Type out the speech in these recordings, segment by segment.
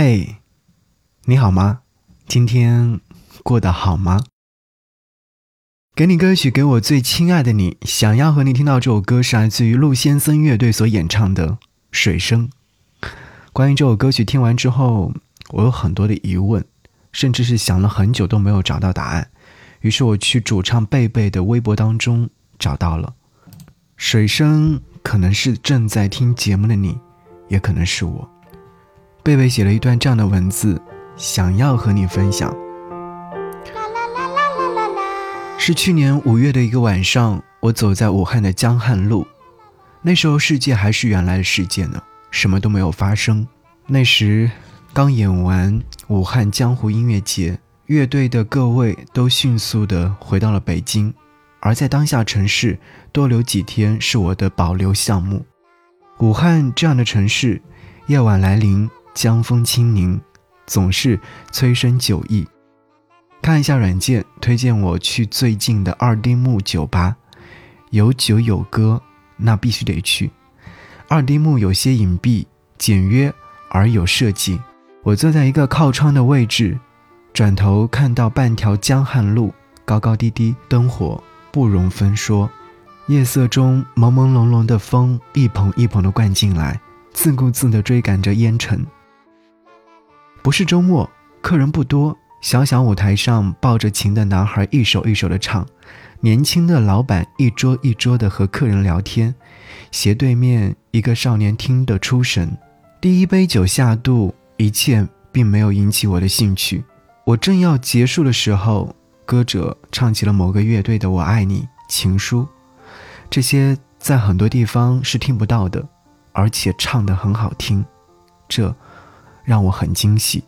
嘿，你好吗？今天过得好吗？给你歌曲，给我最亲爱的你。想要和你听到这首歌是来自于陆先生乐队所演唱的《水声》。关于这首歌曲，听完之后，我有很多的疑问，甚至是想了很久都没有找到答案。于是我去主唱贝贝的微博当中找到了《水声》，可能是正在听节目的你，也可能是我。贝贝写了一段这样的文字，想要和你分享。是去年五月的一个晚上，我走在武汉的江汉路，那时候世界还是原来的世界呢，什么都没有发生。那时刚演完武汉江湖音乐节，乐队的各位都迅速的回到了北京，而在当下城市多留几天是我的保留项目。武汉这样的城市，夜晚来临。江风清宁，总是催生酒意。看一下软件，推荐我去最近的二丁目酒吧，有酒有歌，那必须得去。二丁目有些隐蔽、简约而有设计。我坐在一个靠窗的位置，转头看到半条江汉路，高高低低，灯火不容分说。夜色中，朦朦胧胧的风一捧一捧的灌进来，自顾自地追赶着烟尘。不是周末，客人不多。小小舞台上，抱着琴的男孩一首一首的唱，年轻的老板一桌一桌的和客人聊天。斜对面一个少年听得出神。第一杯酒下肚，一切并没有引起我的兴趣。我正要结束的时候，歌者唱起了某个乐队的《我爱你》情书，这些在很多地方是听不到的，而且唱得很好听。这。让我很惊喜，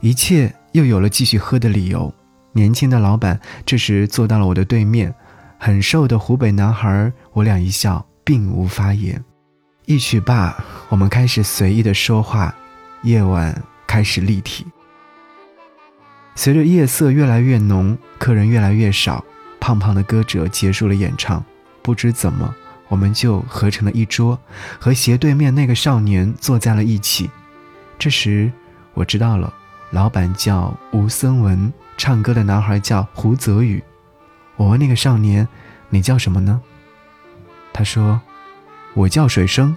一切又有了继续喝的理由。年轻的老板这时坐到了我的对面，很瘦的湖北男孩，我俩一笑，并无发言。一曲罢，我们开始随意的说话，夜晚开始立体。随着夜色越来越浓，客人越来越少，胖胖的歌者结束了演唱，不知怎么，我们就合成了一桌，和斜对面那个少年坐在了一起。这时，我知道了，老板叫吴森文，唱歌的男孩叫胡泽宇。我问那个少年：“你叫什么呢？”他说：“我叫水生。”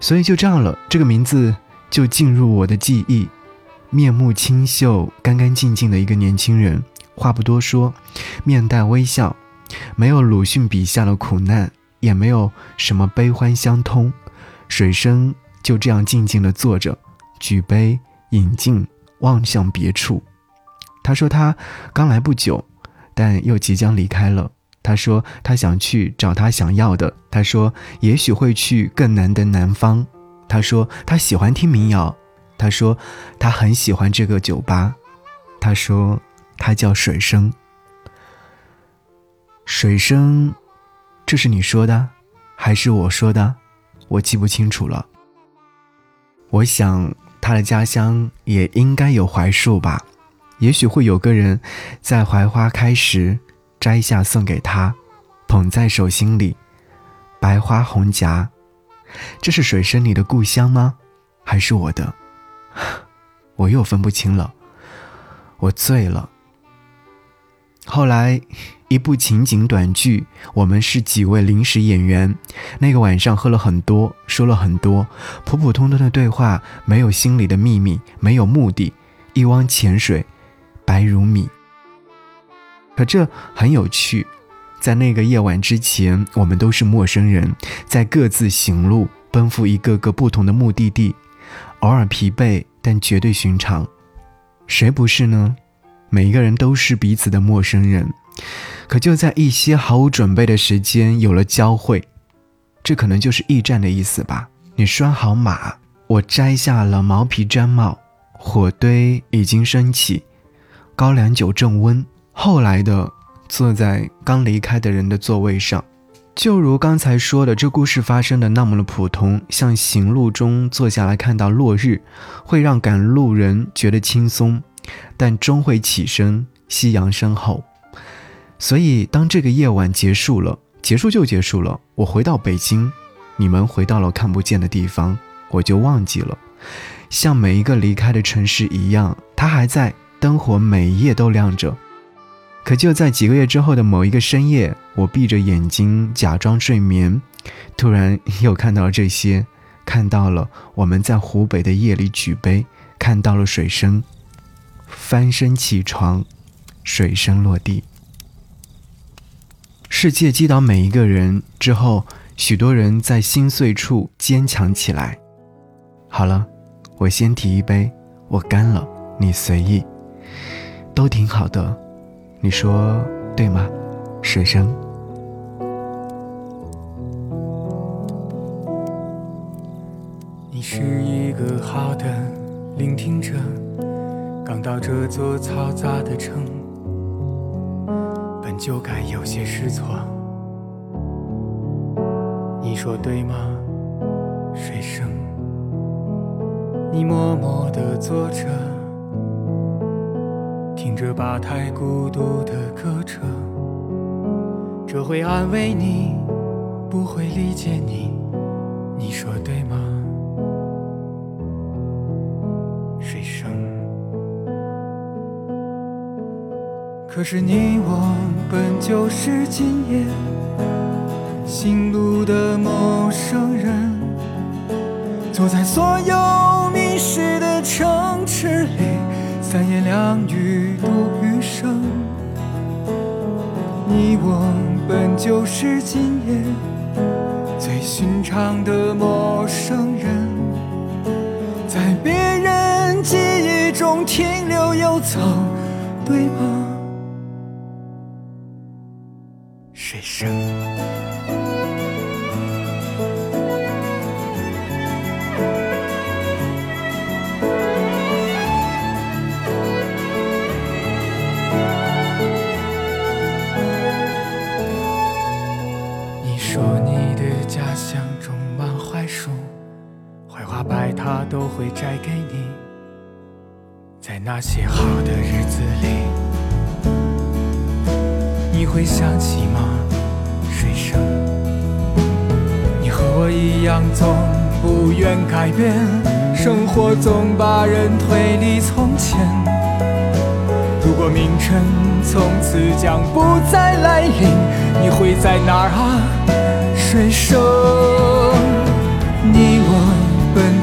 所以就这样了，这个名字就进入我的记忆。面目清秀、干干净净的一个年轻人，话不多说，面带微笑，没有鲁迅笔下的苦难，也没有什么悲欢相通。水生。就这样静静地坐着，举杯饮尽，望向别处。他说他刚来不久，但又即将离开了。他说他想去找他想要的。他说也许会去更难的南方。他说他喜欢听民谣。他说他很喜欢这个酒吧。他说他叫水生。水生，这是你说的，还是我说的？我记不清楚了。我想他的家乡也应该有槐树吧，也许会有个人在槐花开时摘下送给他，捧在手心里，白花红夹。这是水生你的故乡吗？还是我的？我又分不清了。我醉了。后来。一部情景短剧，我们是几位临时演员。那个晚上喝了很多，说了很多普普通通的对话，没有心里的秘密，没有目的，一汪浅水，白如米。可这很有趣，在那个夜晚之前，我们都是陌生人，在各自行路，奔赴一个个不同的目的地，偶尔疲惫，但绝对寻常。谁不是呢？每一个人都是彼此的陌生人。可就在一些毫无准备的时间有了交汇，这可能就是驿站的意思吧。你拴好马，我摘下了毛皮毡帽，火堆已经升起，高粱酒正温。后来的坐在刚离开的人的座位上，就如刚才说的，这故事发生的那么的普通，像行路中坐下来看到落日，会让赶路人觉得轻松，但终会起身，夕阳身后。所以，当这个夜晚结束了，结束就结束了。我回到北京，你们回到了看不见的地方，我就忘记了。像每一个离开的城市一样，它还在，灯火每一夜都亮着。可就在几个月之后的某一个深夜，我闭着眼睛假装睡眠，突然又看到了这些，看到了我们在湖北的夜里举杯，看到了水声，翻身起床，水声落地。世界击倒每一个人之后，许多人在心碎处坚强起来。好了，我先提一杯，我干了，你随意，都挺好的，你说对吗？水生。你是一个好的聆听者，刚到这座嘈杂的城。本就该有些失措，你说对吗？水声，你默默地坐着，听着吧台孤独的歌者，这会安慰你，不会理解你，你说对吗？可是你我本就是今夜行路的陌生人，走在所有迷失的城池里，三言两语度余生。你我本就是今夜最寻常的陌生人，在别人记忆中停留游走，对吗？都会摘给你，在那些好的日子里。你会想起吗？水声，你和我一样，总不愿改变，生活总把人推离从前。如果明晨从此将不再来临，你会在哪儿啊？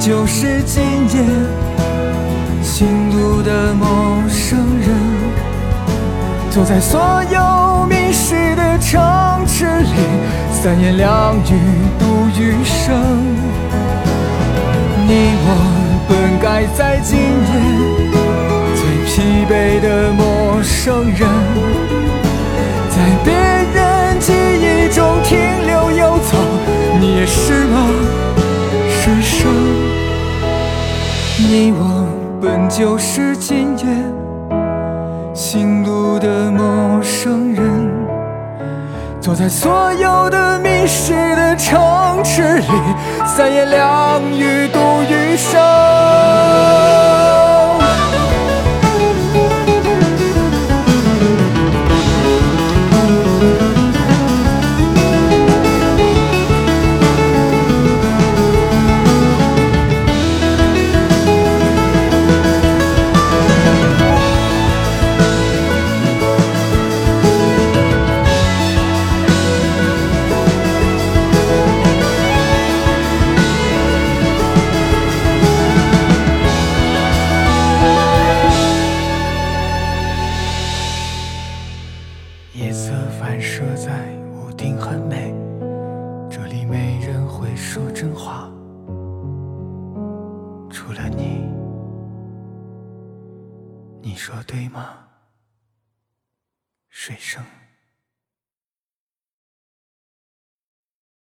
就是今夜行路的陌生人。走在所有迷失的城池里，三言两语度余生。你我本该在今夜最疲惫的陌生人，在别人记忆中停留游走。你也是吗？你我本就是今夜。行路的陌生人，坐在所有的迷失的城池里，三言两语度余生。在屋顶很美，这里没人会说真话，除了你，你说对吗？水声。